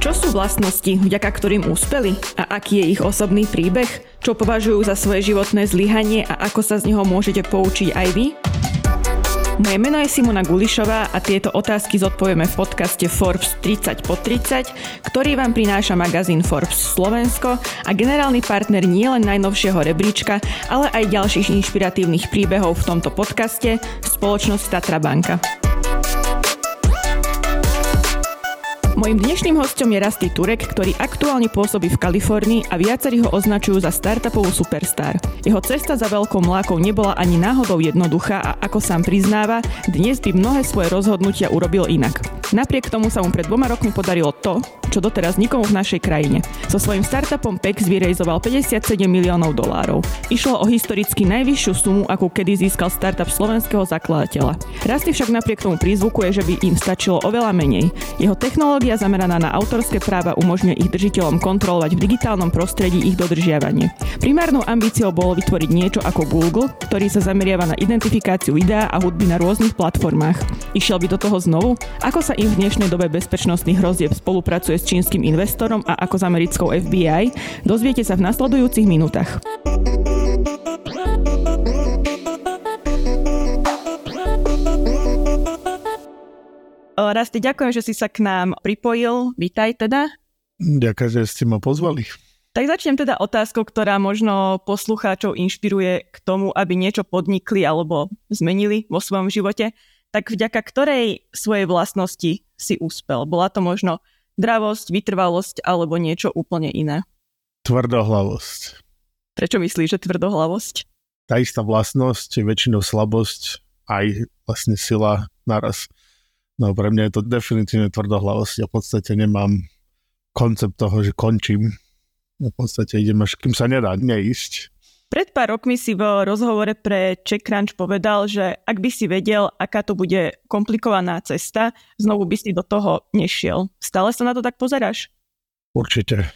Čo sú vlastnosti, vďaka ktorým úspeli? A aký je ich osobný príbeh? Čo považujú za svoje životné zlyhanie a ako sa z neho môžete poučiť aj vy? Moje meno je Simona Gulišová a tieto otázky zodpovieme v podcaste Forbes 30 po 30, ktorý vám prináša magazín Forbes Slovensko a generálny partner nielen najnovšieho rebríčka, ale aj ďalších inšpiratívnych príbehov v tomto podcaste spoločnosť Tatra Banka. Mojím dnešným hostom je Rasty Turek, ktorý aktuálne pôsobí v Kalifornii a viacerí ho označujú za startupovú superstar. Jeho cesta za veľkou mlákou nebola ani náhodou jednoduchá a ako sám priznáva, dnes by mnohé svoje rozhodnutia urobil inak. Napriek tomu sa mu pred dvoma rokmi podarilo to, čo doteraz nikomu v našej krajine. So svojím startupom PEX vyrejzoval 57 miliónov dolárov. Išlo o historicky najvyššiu sumu, akú kedy získal startup slovenského zakladateľa. Rasty však napriek tomu prizvukuje, že by im stačilo oveľa menej. Jeho technológia zameraná na autorské práva umožňuje ich držiteľom kontrolovať v digitálnom prostredí ich dodržiavanie. Primárnou ambíciou bolo vytvoriť niečo ako Google, ktorý sa zameriava na identifikáciu videa a hudby na rôznych platformách. Išiel by do toho znovu? Ako sa im v dnešnej dobe bezpečnostných hrozieb spolupracuje s čínskym investorom a ako s americkou FBI, dozviete sa v nasledujúcich minútach. Rasty, ďakujem, že si sa k nám pripojil. Vítaj teda. Ďakujem, že ste ma pozvali. Tak začnem teda otázkou, ktorá možno poslucháčov inšpiruje k tomu, aby niečo podnikli alebo zmenili vo svojom živote. Tak vďaka ktorej svojej vlastnosti si úspel? Bola to možno dravosť, vytrvalosť alebo niečo úplne iné? Tvrdohlavosť. Prečo myslíš, že tvrdohlavosť? Tá istá vlastnosť je väčšinou slabosť, aj vlastne sila naraz. No pre mňa je to definitívne tvrdohlavosť. Ja v podstate nemám koncept toho, že končím. Ja v podstate idem až kým sa nedá neísť. Pred pár rokmi si v rozhovore pre CheckCrunch povedal, že ak by si vedel, aká to bude komplikovaná cesta, znovu by si do toho nešiel. Stále sa na to tak pozeráš? Určite.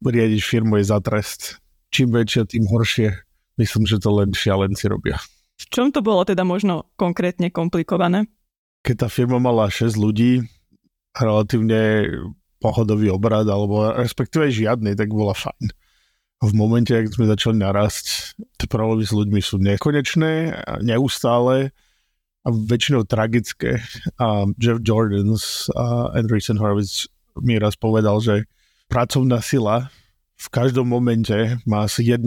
Riadiť firmu je za trest. Čím väčšie, tým horšie. Myslím, že to len šialenci robia. V čom to bolo teda možno konkrétne komplikované? Keď tá firma mala 6 ľudí, relatívne pohodový obrad, alebo respektíve žiadny, tak bola fajn v momente, ak sme začali narásť, tie problémy s ľuďmi sú nekonečné, neustále a väčšinou tragické. A Jeff Jordans a Andreessen Horowitz mi raz povedal, že pracovná sila v každom momente má asi 1%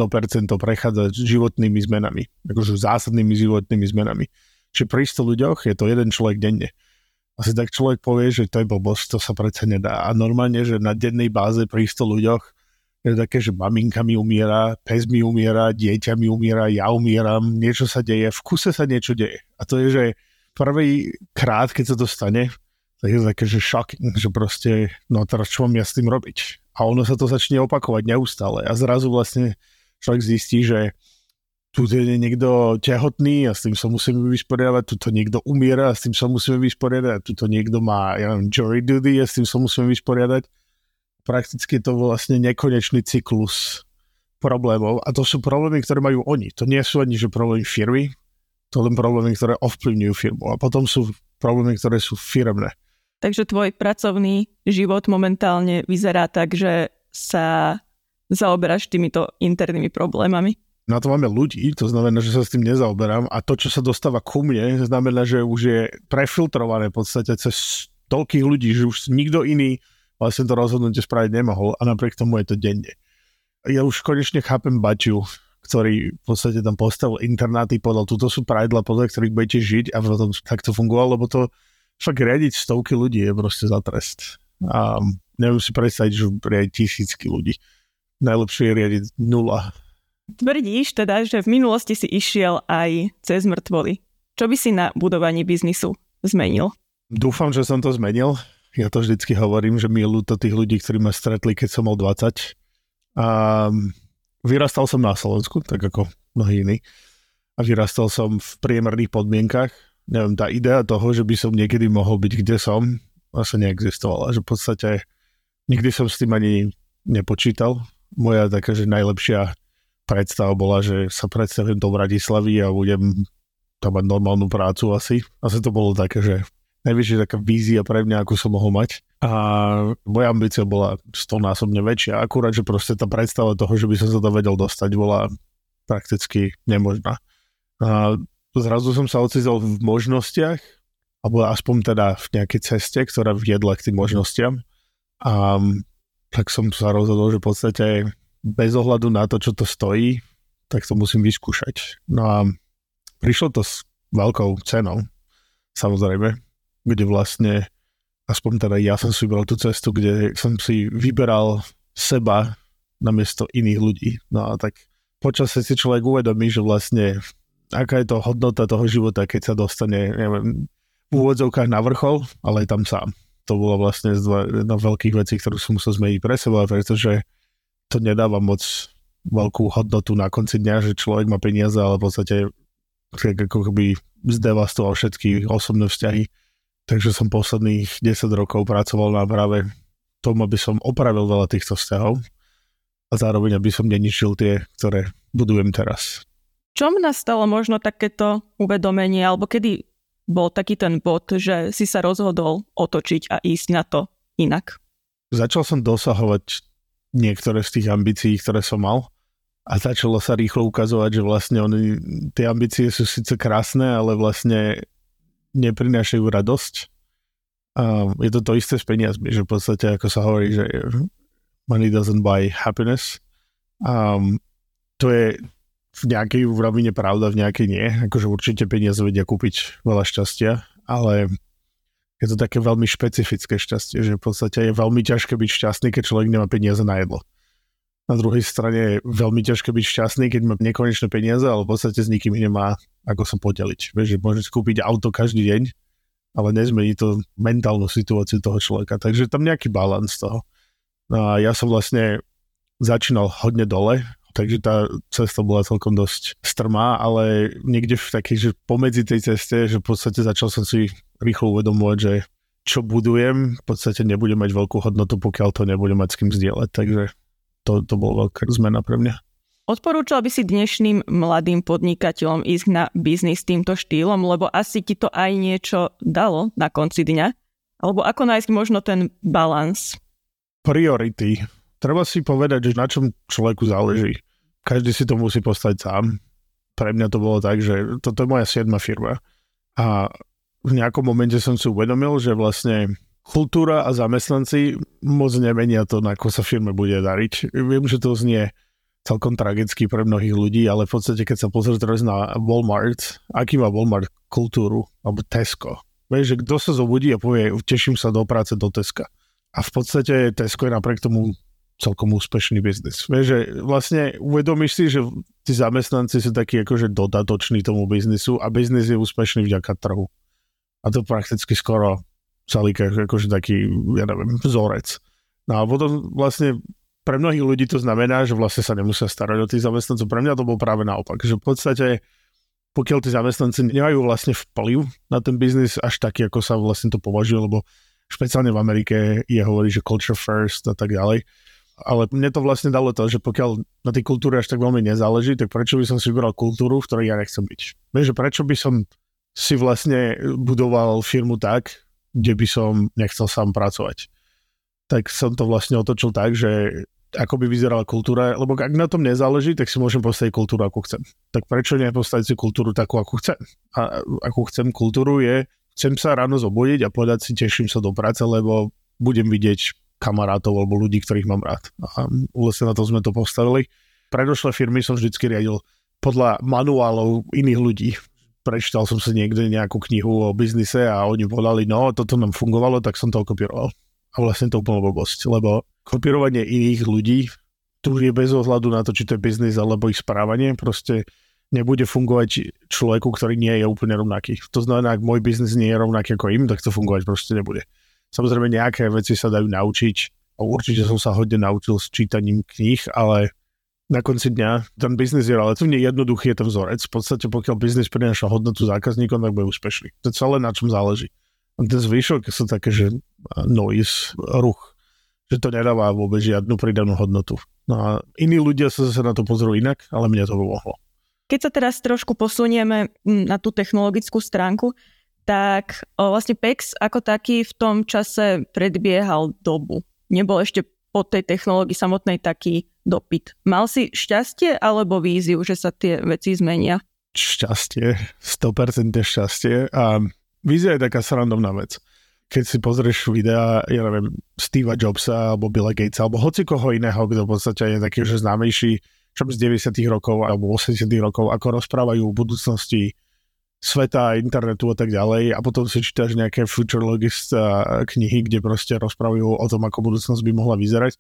prechádzať životnými zmenami, akože zásadnými životnými zmenami. Čiže pri 100 ľuďoch je to jeden človek denne. Asi tak človek povie, že to je blbosť, to sa predsa nedá. A normálne, že na dennej báze pri 100 ľuďoch je také, že maminka mi umiera, pes mi umiera, dieťa mi umiera, ja umieram, niečo sa deje, v kuse sa niečo deje. A to je, že prvý krát, keď sa to stane, tak je také, že shocking, že proste, no teraz čo mám ja s tým robiť? A ono sa to začne opakovať neustále a zrazu vlastne človek zistí, že tu je niekto tehotný a s tým sa musíme vysporiadať, tu to niekto umiera a s tým sa musíme vysporiadať, tu to niekto má, ja neviem, jury duty a s tým sa musíme vysporiadať prakticky to vlastne nekonečný cyklus problémov a to sú problémy, ktoré majú oni. To nie sú ani že problémy firmy, to len problémy, ktoré ovplyvňujú firmu a potom sú problémy, ktoré sú firmné. Takže tvoj pracovný život momentálne vyzerá tak, že sa zaoberáš týmito internými problémami? Na to máme ľudí, to znamená, že sa s tým nezaoberám a to, čo sa dostáva ku mne, znamená, že už je prefiltrované v podstate cez toľkých ľudí, že už nikto iný vlastne to rozhodnutie spraviť nemohol a napriek tomu je to denne. Ja už konečne chápem Baťu, ktorý v podstate tam postavil internáty, povedal, tuto sú pravidla, podľa ktorých budete žiť a potom takto fungovalo, lebo to fakt riadiť stovky ľudí je proste za trest. A neviem si predstaviť, že riadiť tisícky ľudí. Najlepšie je riadiť nula. Tvrdíš teda, že v minulosti si išiel aj cez mŕtvoly. Čo by si na budovaní biznisu zmenil? Dúfam, že som to zmenil. Ja to vždycky hovorím, že mi je ľúto tých ľudí, ktorí ma stretli, keď som mal 20. A vyrastal som na Slovensku, tak ako mnohí iní. A vyrastal som v priemerných podmienkach. Neviem, tá idea toho, že by som niekedy mohol byť, kde som, asi neexistovala. Že v podstate nikdy som s tým ani nepočítal. Moja taká, že najlepšia predstava bola, že sa predstavím do Bratislavy a budem tam mať normálnu prácu asi. Asi to bolo také, že najvyššia taká vízia pre mňa, ako som mohol mať. A moja ambícia bola stonásobne väčšia. Akurát, že proste tá predstava toho, že by som sa to vedel dostať, bola prakticky nemožná. A zrazu som sa ocitol v možnostiach, alebo aspoň teda v nejakej ceste, ktorá viedla k tým možnostiam. A tak som sa rozhodol, že v podstate bez ohľadu na to, čo to stojí, tak to musím vyskúšať. No a prišlo to s veľkou cenou, samozrejme, kde vlastne, aspoň teda ja som si vybral tú cestu, kde som si vyberal seba namiesto iných ľudí. No a tak počas si človek uvedomí, že vlastne aká je to hodnota toho života, keď sa dostane, neviem, v úvodzovkách na vrchol, ale je tam sám. To bolo vlastne jedna z veľkých vecí, ktorú som musel zmeniť pre seba, pretože to nedáva moc veľkú hodnotu na konci dňa, že človek má peniaze, ale v podstate ako keby zdevastoval všetky osobné vzťahy Takže som posledných 10 rokov pracoval na práve tom, aby som opravil veľa týchto vzťahov a zároveň aby som neničil tie, ktoré budujem teraz. Čom nastalo možno takéto uvedomenie, alebo kedy bol taký ten bod, že si sa rozhodol otočiť a ísť na to inak? Začal som dosahovať niektoré z tých ambícií, ktoré som mal a začalo sa rýchlo ukazovať, že vlastne oni, tie ambície sú síce krásne, ale vlastne neprinášajú radosť. A je to to isté s peniazmi, že v podstate ako sa hovorí, že money doesn't buy happiness. A to je v nejakej rovine pravda, v nejakej nie. Akože určite peniaze vedia kúpiť veľa šťastia, ale je to také veľmi špecifické šťastie, že v podstate je veľmi ťažké byť šťastný, keď človek nemá peniaze na jedlo. Na druhej strane je veľmi ťažké byť šťastný, keď má nekonečné peniaze, ale v podstate s nikým nemá ako sa podeliť. Vieš, že môžeš kúpiť auto každý deň, ale nezmení to mentálnu situáciu toho človeka. Takže tam nejaký balans toho. No a ja som vlastne začínal hodne dole, takže tá cesta bola celkom dosť strmá, ale niekde v takej, že pomedzi tej ceste, že v podstate začal som si rýchlo uvedomovať, že čo budujem, v podstate nebude mať veľkú hodnotu, pokiaľ to nebude mať s kým zdieľať. Takže to, to bola veľká zmena pre mňa. Odporúčal by si dnešným mladým podnikateľom ísť na biznis týmto štýlom, lebo asi ti to aj niečo dalo na konci dňa? Alebo ako nájsť možno ten balans? Priority. Treba si povedať, že na čom človeku záleží. Každý si to musí postaviť sám. Pre mňa to bolo tak, že toto je moja siedma firma. A v nejakom momente som si uvedomil, že vlastne kultúra a zamestnanci moc nemenia to, ako sa firme bude dariť. Viem, že to znie celkom tragicky pre mnohých ľudí, ale v podstate, keď sa pozrieš teraz na Walmart, aký má Walmart kultúru, alebo Tesco. Vieš, že kto sa zobudí a povie, teším sa do práce do Teska. A v podstate Tesco je napriek tomu celkom úspešný biznis. Vieš, že vlastne uvedomíš si, že tí zamestnanci sú takí akože dodatoční tomu biznisu a biznis je úspešný vďaka trhu. A to prakticky skoro Salíka akože taký, ja neviem, vzorec. No a potom vlastne pre mnohých ľudí to znamená, že vlastne sa nemusia starať o tých zamestnancov. Pre mňa to bol práve naopak, že v podstate pokiaľ tí zamestnanci nemajú vlastne vplyv na ten biznis až taký, ako sa vlastne to považuje, lebo špeciálne v Amerike je hovorí, že culture first a tak ďalej. Ale mne to vlastne dalo to, že pokiaľ na tej kultúre až tak veľmi nezáleží, tak prečo by som si vybral kultúru, v ktorej ja nechcem byť? Vieš, prečo by som si vlastne budoval firmu tak, kde by som nechcel sám pracovať. Tak som to vlastne otočil tak, že ako by vyzerala kultúra, lebo ak na tom nezáleží, tak si môžem postaviť kultúru, ako chcem. Tak prečo nepostaviť si kultúru takú, ako chcem? A ako chcem kultúru je, chcem sa ráno zobudiť a povedať si, teším sa do práce, lebo budem vidieť kamarátov alebo ľudí, ktorých mám rád. A vlastne na to sme to postavili. Predošlé firmy som vždycky riadil podľa manuálov iných ľudí prečítal som si niekde nejakú knihu o biznise a oni povedali, no toto nám fungovalo, tak som to kopíroval. A vlastne to úplne blbosť, lebo kopírovanie iných ľudí, tu je bez ohľadu na to, či to je biznis alebo ich správanie, proste nebude fungovať človeku, ktorý nie je úplne rovnaký. To znamená, ak môj biznis nie je rovnaký ako im, tak to fungovať proste nebude. Samozrejme nejaké veci sa dajú naučiť určite som sa hodne naučil s čítaním kníh, ale na konci dňa ten biznis je relatívne jednoduchý, je ten vzorec. V podstate pokiaľ biznis prináša hodnotu zákazníkom, tak bude úspešný. To je celé na čom záleží. A ten zvyšok sú také, že noise, ruch, že to nedáva vôbec žiadnu pridanú hodnotu. No a iní ľudia sa zase na to pozrú inak, ale mne to pomohlo. Keď sa teraz trošku posunieme na tú technologickú stránku, tak vlastne PEX ako taký v tom čase predbiehal dobu. Nebol ešte po tej technológii samotnej taký dopyt. Mal si šťastie alebo víziu, že sa tie veci zmenia? Šťastie, 100% šťastie a vízia je taká srandovná vec. Keď si pozrieš videa, ja neviem, Steva Jobsa alebo Billa Gatesa alebo hoci koho iného, kto v podstate je taký že známejší, čo z 90 rokov alebo 80 rokov, ako rozprávajú o budúcnosti sveta, internetu a tak ďalej a potom si čítaš nejaké futurologist knihy, kde proste rozprávajú o tom, ako budúcnosť by mohla vyzerať,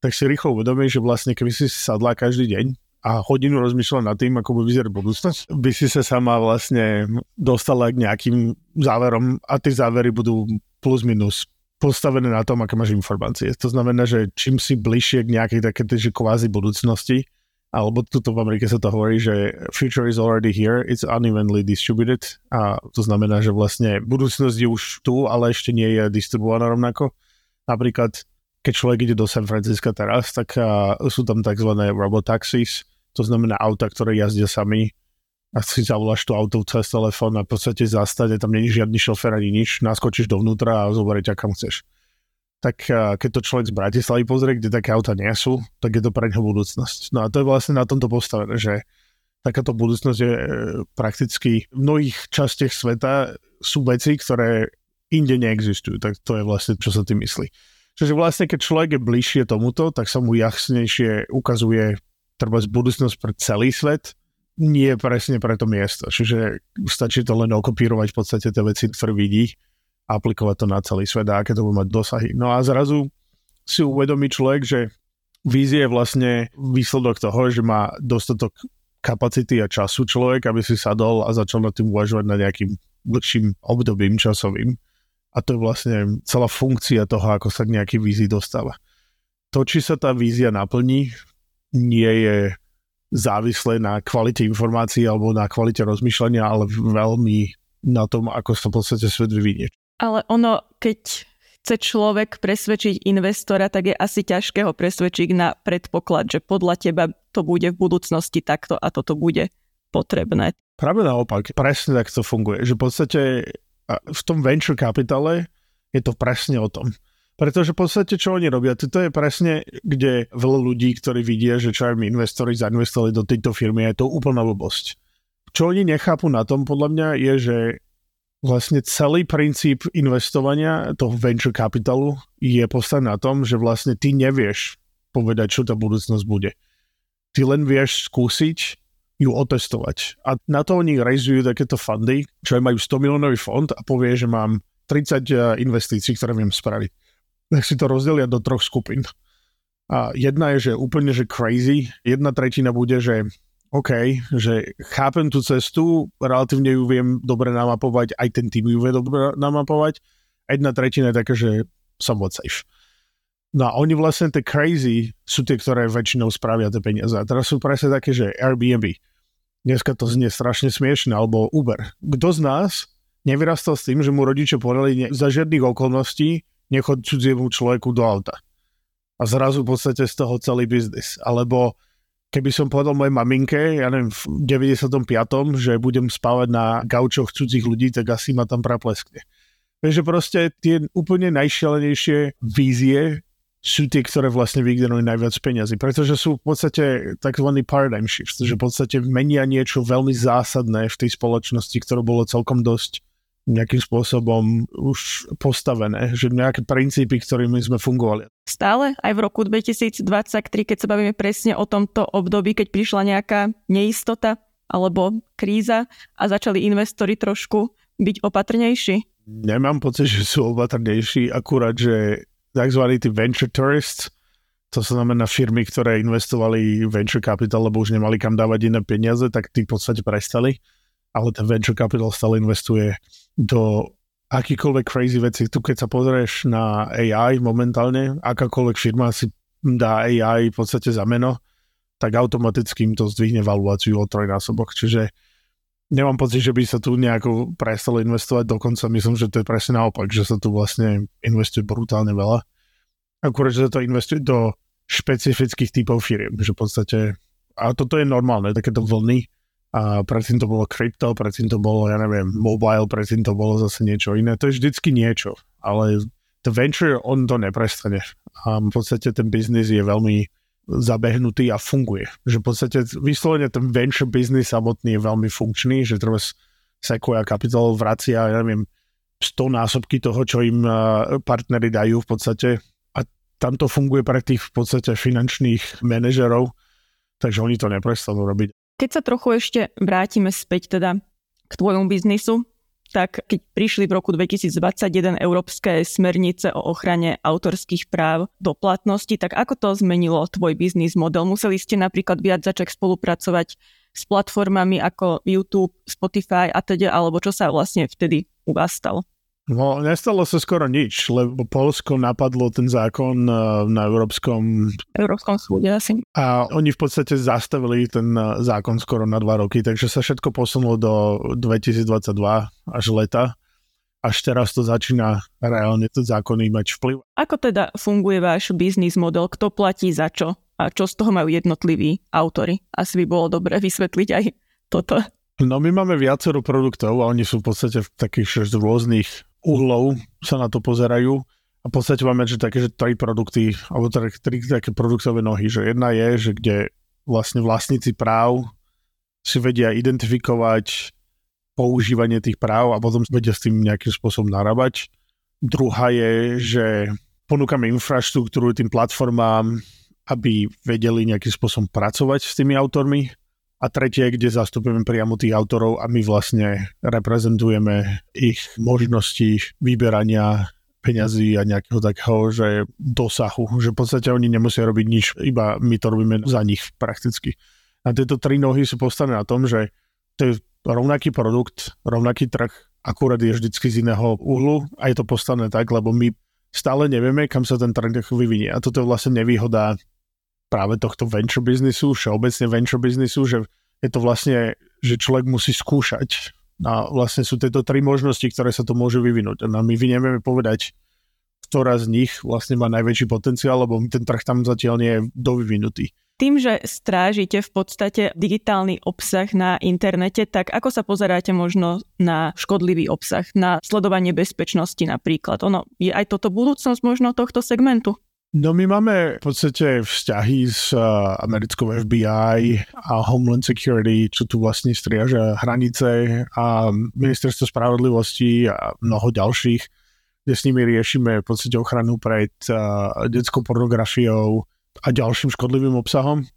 tak si rýchlo uvedomíš, že vlastne keby si sadla každý deň a hodinu rozmýšľala nad tým, ako by vyzerať budúcnosť, by si sa sama vlastne dostala k nejakým záverom a tie závery budú plus minus postavené na tom, aké máš informácie. To znamená, že čím si bližšie k nejakej také kvázi budúcnosti, alebo tuto v Amerike sa to hovorí, že future is already here, it's unevenly distributed a to znamená, že vlastne budúcnosť je už tu, ale ešte nie je distribuovaná rovnako. Napríklad, keď človek ide do San Francisca teraz, tak uh, sú tam tzv. robotaxis, to znamená auta, ktoré jazdia sami a si zavoláš to auto cez telefón a v podstate zastane, tam není žiadny šofer ani nič, naskočíš dovnútra a zoberie ťa kam chceš tak keď to človek z Bratislavy pozrie, kde také auta nie sú, tak je to pre neho budúcnosť. No a to je vlastne na tomto postavené, že takáto budúcnosť je e, prakticky v mnohých častiach sveta sú veci, ktoré inde neexistujú. Tak to je vlastne, čo sa tým myslí. Čiže vlastne, keď človek je bližšie tomuto, tak sa mu jasnejšie ukazuje treba budúcnosť pre celý svet, nie presne pre to miesto. Čiže stačí to len okopírovať v podstate tie veci, ktoré vidí aplikovať to na celý svet a aké to bude mať dosahy. No a zrazu si uvedomí človek, že vízie je vlastne výsledok toho, že má dostatok kapacity a času človek, aby si sadol a začal na tým uvažovať na nejakým dlhším obdobím časovým. A to je vlastne celá funkcia toho, ako sa k nejaký vízii dostáva. To, či sa tá vízia naplní, nie je závislé na kvalite informácií alebo na kvalite rozmýšľania, ale veľmi na tom, ako sa v podstate svet vyvinie. Ale ono, keď chce človek presvedčiť investora, tak je asi ťažké ho presvedčiť na predpoklad, že podľa teba to bude v budúcnosti takto a toto bude potrebné. Práve naopak, presne tak to funguje. Že v podstate v tom venture kapitale je to presne o tom. Pretože v podstate, čo oni robia, to je presne, kde veľa ľudí, ktorí vidia, že čo aj investori zainvestovali do tejto firmy, je to úplná blbosť. Čo oni nechápu na tom, podľa mňa, je, že vlastne celý princíp investovania toho venture capitalu je postavený na tom, že vlastne ty nevieš povedať, čo tá budúcnosť bude. Ty len vieš skúsiť ju otestovať. A na to oni rejzujú takéto fundy, čo aj majú 100 miliónový fond a povie, že mám 30 eh, investícií, ktoré viem spraviť. Tak si to rozdelia do troch skupín. A jedna je, že úplne, že crazy, jedna tretina bude, že OK, že chápem tú cestu, relatívne ju viem dobre namapovať, aj ten tým ju vie dobre namapovať. A jedna tretina je také, že somewhat safe. No a oni vlastne tie crazy sú tie, ktoré väčšinou spravia tie peniaze. A teraz sú presne také, že Airbnb. Dneska to znie strašne smiešne, alebo Uber. Kto z nás nevyrastal s tým, že mu rodiče povedali za žiadnych okolností nechod cudziemu človeku do auta. A zrazu v podstate z toho celý biznis. Alebo keby som povedal mojej maminke, ja neviem, v 95. že budem spávať na gaučoch cudzích ľudí, tak asi ma tam prapleskne. Takže proste tie úplne najšialenejšie vízie sú tie, ktoré vlastne vygenerujú najviac peniazy, pretože sú v podstate tzv. paradigm shift, že v podstate menia niečo veľmi zásadné v tej spoločnosti, ktoré bolo celkom dosť nejakým spôsobom už postavené, že nejaké princípy, ktorými sme fungovali. Stále aj v roku 2023, keď sa bavíme presne o tomto období, keď prišla nejaká neistota alebo kríza a začali investori trošku byť opatrnejší? Nemám pocit, že sú opatrnejší, akurát, že tzv. tí venture tourists, to sa znamená firmy, ktoré investovali venture capital, lebo už nemali kam dávať iné peniaze, tak tí v podstate prestali ale ten venture capital stále investuje do akýkoľvek crazy veci. Tu keď sa pozrieš na AI momentálne, akákoľvek firma si dá AI v podstate za meno, tak automaticky im to zdvihne valuáciu o trojnásobok. Čiže nemám pocit, že by sa tu nejako prestalo investovať, dokonca myslím, že to je presne naopak, že sa tu vlastne investuje brutálne veľa. Akurát, že sa to investuje do špecifických typov firiem, že v podstate, a toto je normálne, takéto vlny, A predtým to bolo krypto, predtým to bolo, ja neviem, mobile, predtým to bolo zase niečo iné. To je vždycky niečo, ale the venture, on to neprestane. A v podstate ten biznis je veľmi zabehnutý a funguje. Že v podstate vyslovene ten venture business samotný je veľmi funkčný, že treba Sequoia Capital vracia, ja neviem, 100 násobky toho, čo im partnery dajú v podstate a tam to funguje pre tých v podstate finančných manažerov, takže oni to neprestanú robiť. Keď sa trochu ešte vrátime späť teda k tvojmu biznisu, tak keď prišli v roku 2021 európske smernice o ochrane autorských práv do platnosti, tak ako to zmenilo tvoj biznis model? Museli ste napríklad viac začať spolupracovať s platformami ako YouTube, Spotify a teda, alebo čo sa vlastne vtedy u vás stalo? No, nestalo sa skoro nič, lebo Polsko napadlo ten zákon eh, na Európskom... Európskom súde asi. A oni v podstate zastavili ten eh, zákon skoro na dva roky, takže sa všetko posunulo do 2022 až leta. Až teraz to začína reálne to zákony mať vplyv. Ako teda funguje váš biznis model? Kto platí za čo? A čo z toho majú jednotliví autory? Asi by bolo dobre vysvetliť aj toto. No my máme viacero produktov a oni sú v podstate v takých rôznych uhlov sa na to pozerajú. A v podstate máme že také, že tri produkty, alebo tri, tri také produktové nohy, že jedna je, že kde vlastne vlastníci práv si vedia identifikovať používanie tých práv a potom vedia s tým nejakým spôsobom narábať. Druhá je, že ponúkame infraštruktúru tým platformám, aby vedeli nejakým spôsobom pracovať s tými autormi a tretie, kde zastupujeme priamo tých autorov a my vlastne reprezentujeme ich možnosti vyberania peňazí a nejakého takého, že dosahu, že v podstate oni nemusia robiť nič, iba my to robíme za nich prakticky. A tieto tri nohy sú postavené na tom, že to je rovnaký produkt, rovnaký trh, akurát je vždycky z iného uhlu a je to postavené tak, lebo my stále nevieme, kam sa ten trh vyvinie. A toto je vlastne nevýhoda práve tohto venture biznisu, všeobecne venture biznisu, že je to vlastne, že človek musí skúšať. A vlastne sú tieto tri možnosti, ktoré sa to môžu vyvinúť. A my nevieme povedať, ktorá z nich vlastne má najväčší potenciál, lebo ten trh tam zatiaľ nie je dovyvinutý. Tým, že strážite v podstate digitálny obsah na internete, tak ako sa pozeráte možno na škodlivý obsah, na sledovanie bezpečnosti napríklad? Ono, je aj toto budúcnosť možno tohto segmentu? No my máme v podstate vzťahy s uh, americkou FBI a Homeland Security, čo tu vlastne striaža hranice a ministerstvo spravodlivosti a mnoho ďalších, kde s nimi riešime v podstate ochranu pred uh, detskou pornografiou a ďalším škodlivým obsahom.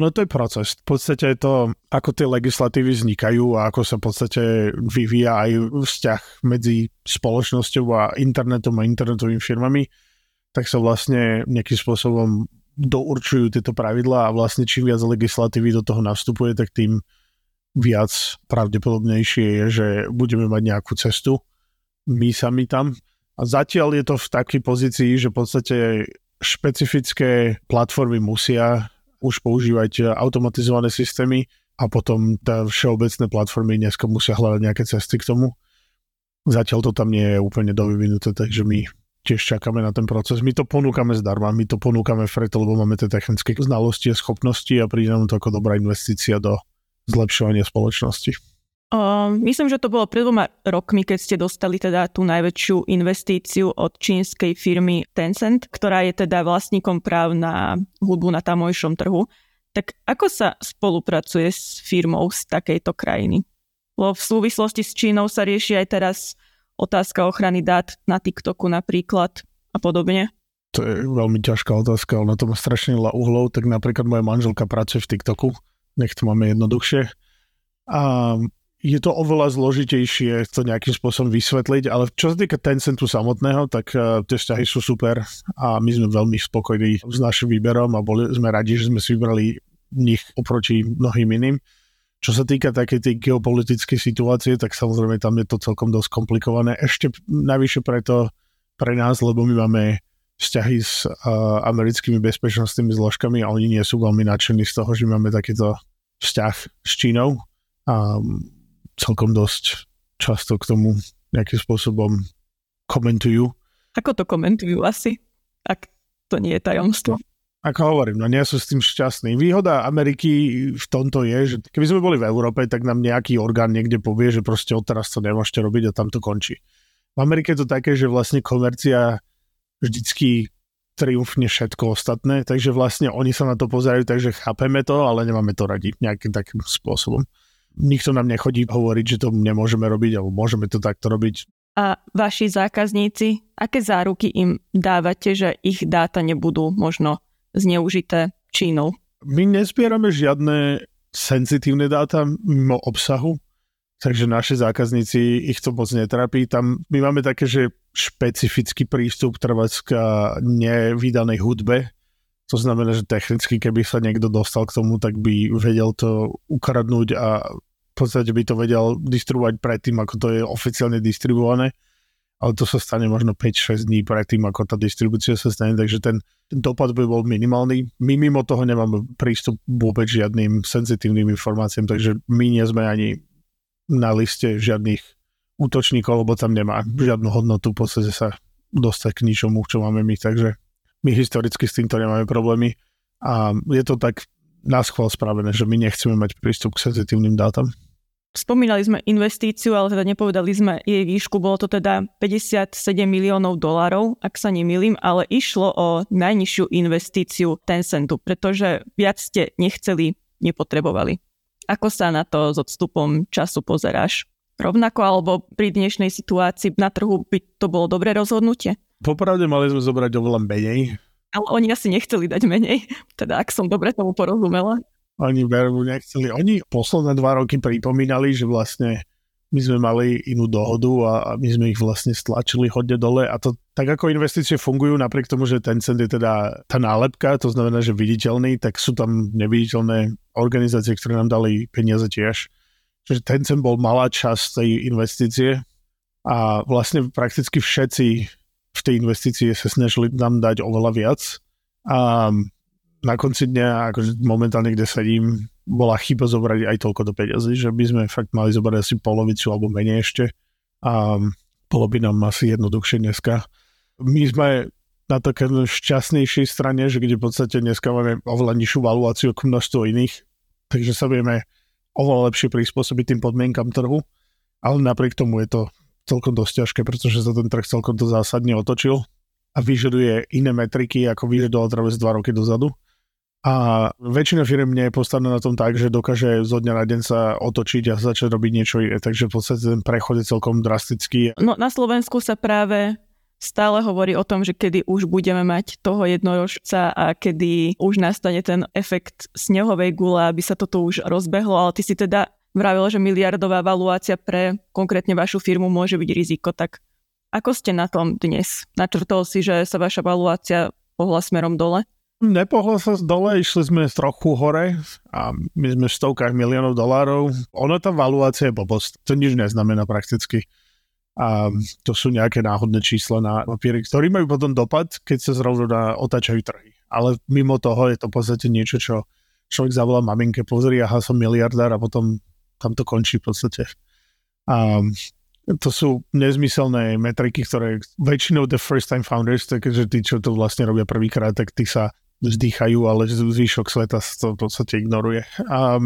Ono to je proces. V podstate je to, ako tie legislatívy vznikajú a ako sa v podstate vyvíja aj vzťah medzi spoločnosťou a internetom a internetovými firmami tak sa vlastne nejakým spôsobom dourčujú tieto pravidlá a vlastne čím viac legislatívy do toho nastupuje, tak tým viac pravdepodobnejšie je, že budeme mať nejakú cestu my sami tam. A zatiaľ je to v takej pozícii, že v podstate špecifické platformy musia už používať automatizované systémy a potom tá všeobecné platformy dneska musia hľadať nejaké cesty k tomu. Zatiaľ to tam nie je úplne dovyvinuté, takže my tiež čakáme na ten proces. My to ponúkame zdarma, my to ponúkame preto, lebo máme tie technické znalosti a schopnosti a príde nám to ako dobrá investícia do zlepšovania spoločnosti. Uh, myslím, že to bolo pred dvoma rokmi, keď ste dostali teda tú najväčšiu investíciu od čínskej firmy Tencent, ktorá je teda vlastníkom práv na hudbu na tamojšom trhu. Tak ako sa spolupracuje s firmou z takejto krajiny? Lebo v súvislosti s Čínou sa rieši aj teraz otázka ochrany dát na TikToku napríklad a podobne? To je veľmi ťažká otázka, ona to má strašne veľa uhlov, tak napríklad moja manželka pracuje v TikToku, nech to máme jednoduchšie. A je to oveľa zložitejšie to nejakým spôsobom vysvetliť, ale čo sa týka Tencentu samotného, tak uh, tie vzťahy sú super a my sme veľmi spokojní s našim výberom a boli sme radi, že sme si vybrali nich oproti mnohým iným. Čo sa týka takej tej geopolitickej situácie, tak samozrejme tam je to celkom dosť komplikované. Ešte najvyššie preto pre nás, lebo my máme vzťahy s uh, americkými bezpečnostnými zložkami a oni nie sú veľmi nadšení z toho, že máme takýto vzťah s Čínou a celkom dosť často k tomu nejakým spôsobom komentujú. Ako to komentujú asi, ak to nie je tajomstvo? Ako hovorím, no nie sú s tým šťastní. Výhoda Ameriky v tomto je, že keby sme boli v Európe, tak nám nejaký orgán niekde povie, že proste odteraz to nemôžete robiť a tam to končí. V Amerike je to také, že vlastne komercia vždycky triumfne všetko ostatné, takže vlastne oni sa na to pozerajú, takže chápeme to, ale nemáme to radi nejakým takým spôsobom. Nikto nám nechodí hovoriť, že to nemôžeme robiť, alebo môžeme to takto robiť. A vaši zákazníci, aké záruky im dávate, že ich dáta nebudú možno zneužité Čínou. My nezbierame žiadne senzitívne dáta mimo obsahu, takže naši zákazníci ich to moc netrápí. Tam my máme také, že špecifický prístup trvať k nevydanej hudbe. To znamená, že technicky, keby sa niekto dostal k tomu, tak by vedel to ukradnúť a v podstate by to vedel distribuovať predtým, ako to je oficiálne distribuované ale to sa stane možno 5-6 dní predtým, ako tá distribúcia sa stane, takže ten, ten dopad by bol minimálny. My mimo toho nemáme prístup vôbec žiadnym senzitívnym informáciám, takže my nie sme ani na liste žiadnych útočníkov, lebo tam nemá žiadnu hodnotu v podstate sa dostať k ničomu, čo máme my, takže my historicky s týmto nemáme problémy a je to tak nás chval spravené, že my nechceme mať prístup k senzitívnym dátam. Spomínali sme investíciu, ale teda nepovedali sme jej výšku. Bolo to teda 57 miliónov dolárov, ak sa nemýlim, ale išlo o najnižšiu investíciu Tencentu, pretože viac ste nechceli, nepotrebovali. Ako sa na to s odstupom času pozeráš? Rovnako alebo pri dnešnej situácii na trhu by to bolo dobré rozhodnutie? Popravde mali sme zobrať oveľa menej. Ale oni asi nechceli dať menej, teda ak som dobre tomu porozumela. Oni veru nechceli. Oni posledné dva roky pripomínali, že vlastne my sme mali inú dohodu a, my sme ich vlastne stlačili hodne dole a to tak ako investície fungujú, napriek tomu, že ten cent je teda tá nálepka, to znamená, že viditeľný, tak sú tam neviditeľné organizácie, ktoré nám dali peniaze tiež. Čiže ten cent bol malá časť tej investície a vlastne prakticky všetci v tej investícii sa snažili nám dať oveľa viac. A na konci dňa, akože momentálne, kde sedím, bola chyba zobrať aj toľko do peniazy, že by sme fakt mali zobrať asi polovicu alebo menej ešte a bolo by nám asi jednoduchšie dneska. My sme na také šťastnejšej strane, že kde v podstate dneska máme oveľa nižšiu valuáciu ako množstvo iných, takže sa vieme oveľa lepšie prispôsobiť tým podmienkam trhu, ale napriek tomu je to celkom dosť ťažké, pretože sa ten trh celkom to zásadne otočil a vyžaduje iné metriky, ako vyžadoval teraz dva roky dozadu. A väčšina firm nie je postavená na tom tak, že dokáže zo dňa na deň sa otočiť a začať robiť niečo iné. Takže v podstate ten prechod je celkom drastický. No na Slovensku sa práve stále hovorí o tom, že kedy už budeme mať toho jednorožca a kedy už nastane ten efekt snehovej gule, aby sa toto už rozbehlo, ale ty si teda vravil, že miliardová valuácia pre konkrétne vašu firmu môže byť riziko, tak ako ste na tom dnes? Načrtol si, že sa vaša valuácia pohla smerom dole? Nepohlo sa z dole, išli sme trochu hore a my sme v stovkách miliónov dolárov. Ono tá valuácia je blbosť, to nič neznamená prakticky. A to sú nejaké náhodné čísla na papieri, ktorí majú potom dopad, keď sa zrovna otáčajú trhy. Ale mimo toho je to v podstate niečo, čo človek zavolá maminke, pozri, aha, som miliardár a potom tam to končí v podstate. A to sú nezmyselné metriky, ktoré väčšinou the first time founders, takže tí, čo to vlastne robia prvýkrát, tak tí sa vzdychajú, ale zvyšok sveta to v podstate ignoruje. A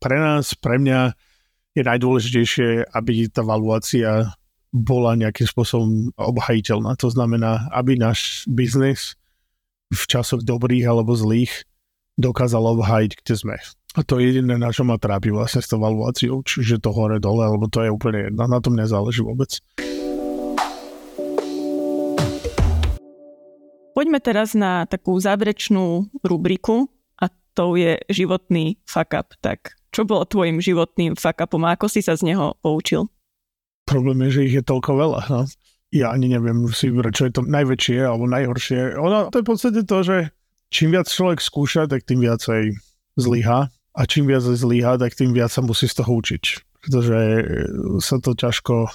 pre nás, pre mňa je najdôležitejšie, aby tá valuácia bola nejakým spôsobom obhajiteľná. To znamená, aby náš biznis v časoch dobrých alebo zlých dokázal obhajiť, kde sme. A to je jediné, na čo ma trápi vlastne s tou valuáciou, čiže to hore dole, alebo to je úplne jedno, na tom nezáleží vôbec. Poďme teraz na takú záverečnú rubriku a to je životný fuck up. Tak čo bolo tvojim životným fuck upom a ako si sa z neho poučil? Problém je, že ich je toľko veľa. No. Ja ani neviem si vybrať, čo je to najväčšie alebo najhoršie. Ono, to je v podstate to, že čím viac človek skúša, tak tým viacej zlyha a čím viac zlyha, tak tým viac sa musí z toho učiť. Pretože sa to ťažko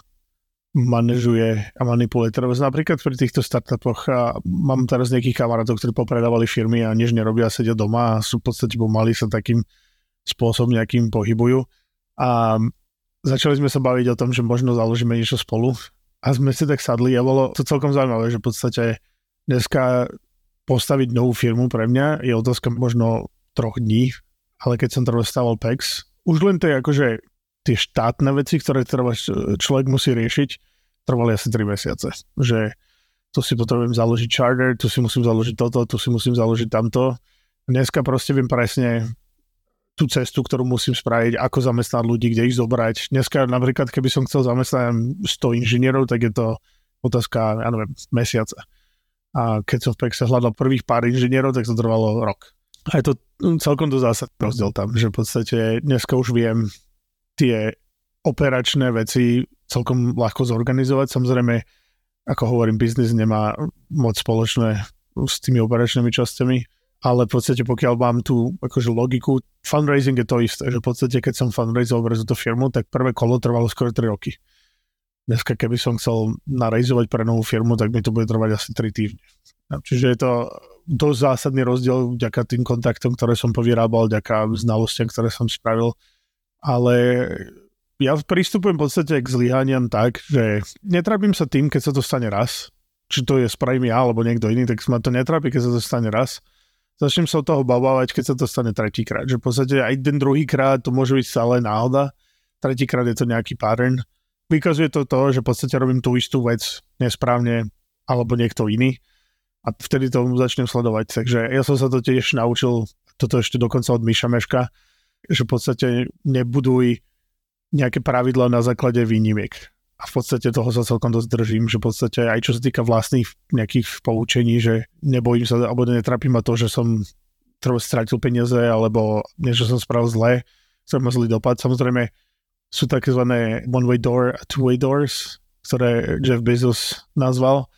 manažuje a manipuluje. Teraz napríklad pri týchto startupoch a mám teraz nejakých kamarátov, ktorí popredávali firmy a nič nerobia, sedia doma a sú v podstate pomaly sa takým spôsobom nejakým pohybujú. A začali sme sa baviť o tom, že možno založíme niečo spolu a sme si tak sadli a bolo to celkom zaujímavé, že v podstate dneska postaviť novú firmu pre mňa je otázka možno troch dní, ale keď som to dostával PEX, už len to je akože tie štátne veci, ktoré treba človek musí riešiť, trvali asi 3 mesiace. Že tu si potrebujem založiť charter, tu si musím založiť toto, tu si musím založiť tamto. Dneska proste viem presne tú cestu, ktorú musím spraviť, ako zamestnať ľudí, kde ich zobrať. Dneska napríklad, keby som chcel zamestnať 100 inžinierov, tak je to otázka, ja neviem, mesiaca. A keď som v Pexe hľadal prvých pár inžinierov, tak to trvalo rok. A je to celkom to zásad rozdiel tam, že v podstate dneska už viem tie operačné veci celkom ľahko zorganizovať. Samozrejme, ako hovorím, biznis nemá moc spoločné s tými operačnými časťami, ale v podstate pokiaľ mám tú akože logiku, fundraising je to isté, že v podstate keď som fundraizoval pre túto firmu, tak prvé kolo trvalo skoro 3 roky. Dneska keby som chcel narejzovať pre novú firmu, tak mi to bude trvať asi 3 týždne. Čiže je to dosť zásadný rozdiel vďaka tým kontaktom, ktoré som povyrábal, vďaka znalostiam, ktoré som spravil. Ale ja pristupujem v podstate k zlyhaniam tak, že netrapím sa tým, keď sa to stane raz, či to je spravím ja alebo niekto iný, tak ma to netrápi, keď sa to stane raz. Začnem sa od toho bavávať, keď sa to stane tretíkrát. Že v podstate aj ten druhýkrát to môže byť stále náhoda, tretíkrát je to nejaký pattern. Vykazuje to to, že v podstate robím tú istú vec nesprávne alebo niekto iný a vtedy to začnem sledovať. Takže ja som sa to tiež naučil, toto ešte dokonca od Miša Meška, že v podstate nebuduj nejaké pravidla na základe výnimiek. A v podstate toho sa celkom dosť držím, že v podstate aj čo sa týka vlastných nejakých poučení, že nebojím sa, alebo netrapím ma to, že som treba stratil peniaze, alebo niečo som spravil zle, som mal zlý dopad. Samozrejme sú tzv. one-way door a two-way doors, ktoré Jeff Bezos nazval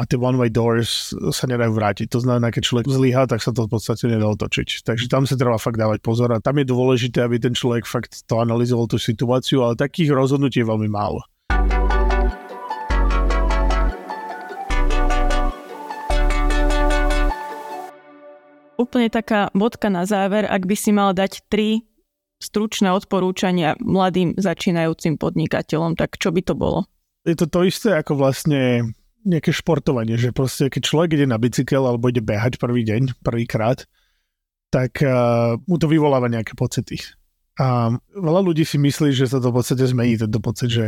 a tie one-way doors sa nedajú vrátiť. To znamená, keď človek zlyhá, tak sa to v podstate nedá otočiť. Takže tam sa treba fakt dávať pozor a tam je dôležité, aby ten človek fakt to analyzoval tú situáciu, ale takých rozhodnutí je veľmi málo. Úplne taká bodka na záver, ak by si mal dať tri stručné odporúčania mladým začínajúcim podnikateľom, tak čo by to bolo? Je to to isté ako vlastne nejaké športovanie, že proste keď človek ide na bicykel alebo ide behať prvý deň, prvýkrát, tak uh, mu to vyvoláva nejaké pocity. A veľa ľudí si myslí, že sa to v podstate zmení, tento pocit, že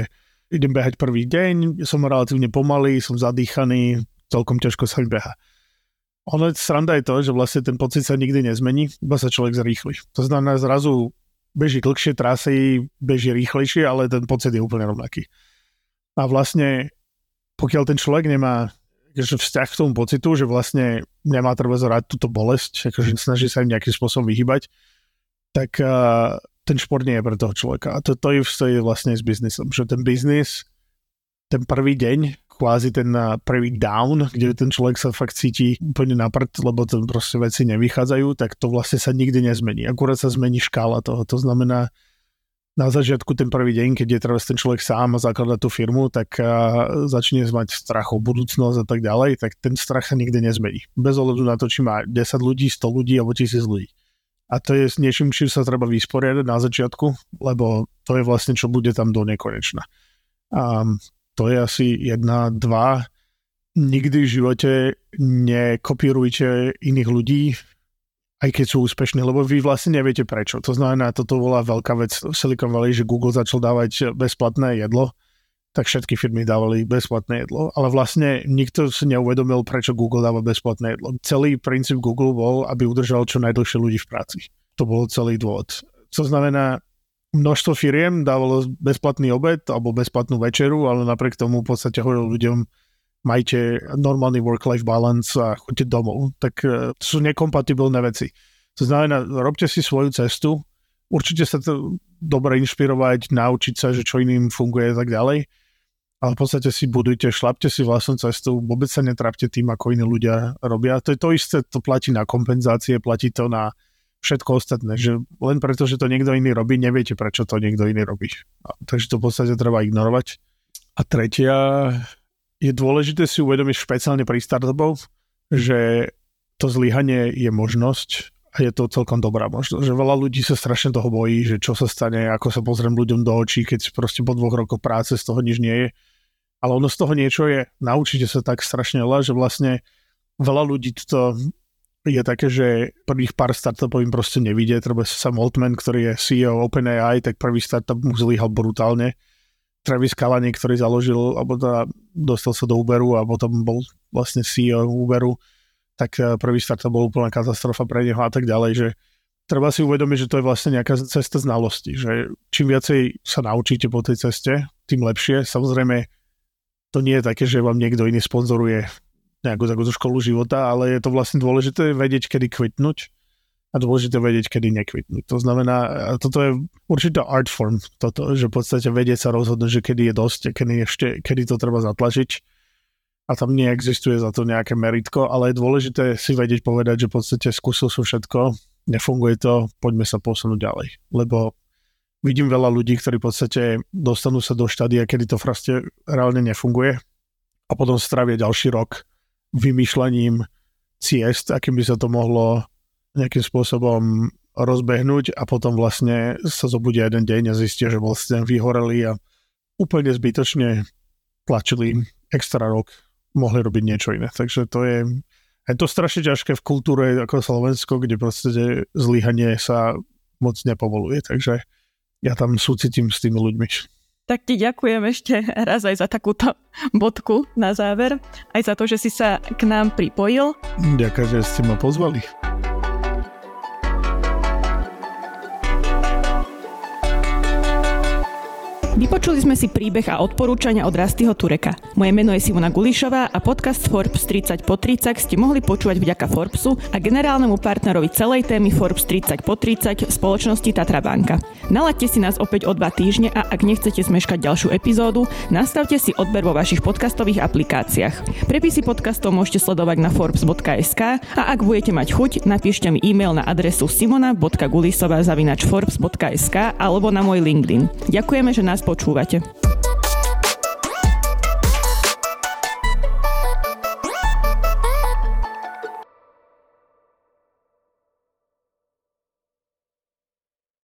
idem behať prvý deň, som relatívne pomalý, som zadýchaný, celkom ťažko sa mi beha. Ono sranda je to, že vlastne ten pocit sa nikdy nezmení, iba sa človek zrýchli. To znamená, zrazu beží dlhšie trasy, beží rýchlejšie, ale ten pocit je úplne rovnaký. A vlastne pokiaľ ten človek nemá že vzťah k tomu pocitu, že vlastne nemá treba zrať túto bolesť, akože snaží sa im nejakým spôsobom vyhybať, tak uh, ten šport nie je pre toho človeka. A to, to, je, vlastne s biznisom, že ten biznis, ten prvý deň, kvázi ten prvý down, kde ten človek sa fakt cíti úplne na prd, lebo to proste veci nevychádzajú, tak to vlastne sa nikdy nezmení. Akurát sa zmení škála toho. To znamená, na začiatku ten prvý deň, keď je teraz ten človek sám a zakladá tú firmu, tak začne mať strach o budúcnosť a tak ďalej, tak ten strach sa nikdy nezmení. Bez ohľadu na to, či má 10 ľudí, 100 ľudí alebo 1000 ľudí. A to je s niečím, čím sa treba vysporiadať na začiatku, lebo to je vlastne, čo bude tam do nekonečna. A to je asi jedna, dva. Nikdy v živote nekopírujte iných ľudí, aj keď sú úspešní, lebo vy vlastne neviete prečo. To znamená, toto bola veľká vec v Silicon Valley, že Google začal dávať bezplatné jedlo, tak všetky firmy dávali bezplatné jedlo, ale vlastne nikto si neuvedomil, prečo Google dáva bezplatné jedlo. Celý princíp Google bol, aby udržal čo najdlhšie ľudí v práci. To bol celý dôvod. To znamená, množstvo firiem dávalo bezplatný obed alebo bezplatnú večeru, ale napriek tomu v podstate hovoril ľuďom, majte normálny work-life balance a choďte domov. Tak uh, sú nekompatibilné veci. To znamená, robte si svoju cestu, určite sa to dobre inšpirovať, naučiť sa, že čo iným funguje a tak ďalej, ale v podstate si budujte, šlapte si vlastnú cestu, vôbec sa netrapte tým, ako iní ľudia robia. To je to isté, to platí na kompenzácie, platí to na všetko ostatné, že len preto, že to niekto iný robí, neviete, prečo to niekto iný robí. Takže to v podstate treba ignorovať. A tretia je dôležité si uvedomiť špeciálne pri startupov, že to zlyhanie je možnosť a je to celkom dobrá možnosť. Že veľa ľudí sa strašne toho bojí, že čo sa stane, ako sa pozriem ľuďom do očí, keď proste po dvoch rokoch práce z toho nič nie je. Ale ono z toho niečo je. Naučite sa tak strašne veľa, že vlastne veľa ľudí to je také, že prvých pár startupov im proste nevidie. Treba sa Sam Altman, ktorý je CEO OpenAI, tak prvý startup mu zlyhal brutálne. Travis Kalani, ktorý založil, alebo teda dostal sa do Uberu a potom bol vlastne CEO Uberu, tak eh, prvý startup bol úplná katastrofa pre neho a tak ďalej, že treba si uvedomiť, že to je vlastne nejaká cesta znalosti, že čím viacej sa naučíte po tej ceste, tým lepšie. Samozrejme, to nie je také, že vám niekto iný sponzoruje nejakú takúto školu života, ale je to vlastne dôležité vedieť, kedy kvitnúť a dôležité vedieť, kedy nekvitnúť. To znamená, toto je určitá art form, toto, že v podstate vedieť sa rozhodnúť, že kedy je dosť kedy, ešte, kedy to treba zatlačiť a tam neexistuje za to nejaké meritko, ale je dôležité si vedieť povedať, že v podstate skúsil som všetko, nefunguje to, poďme sa posunúť ďalej. Lebo vidím veľa ľudí, ktorí v podstate dostanú sa do štádia, kedy to proste reálne nefunguje a potom stravia ďalší rok vymýšľaním ciest, akým by sa to mohlo nejakým spôsobom rozbehnúť a potom vlastne sa zobudia jeden deň a zistia, že vlastne vyhoreli a úplne zbytočne tlačili extra rok, mohli robiť niečo iné. Takže to je, je to strašne ťažké v kultúre ako Slovensko, kde proste zlyhanie sa moc nepovoluje. Takže ja tam súcitím s tými ľuďmi. Tak ti ďakujem ešte raz aj za takúto bodku na záver, aj za to, že si sa k nám pripojil. Ďakujem, že ste ma pozvali. Vypočuli sme si príbeh a odporúčania od Rastyho Tureka. Moje meno je Simona Gulišová a podcast Forbes 30 po 30 ste mohli počúvať vďaka Forbesu a generálnemu partnerovi celej témy Forbes 30 po 30 spoločnosti Tatra Banka. Nalaďte si nás opäť o dva týždne a ak nechcete zmeškať ďalšiu epizódu, nastavte si odber vo vašich podcastových aplikáciách. Prepisy podcastov môžete sledovať na forbes.sk a ak budete mať chuť, napíšte mi e-mail na adresu simona.gulisová.forbes.sk alebo na môj LinkedIn. Ďakujeme, že nás počúvate.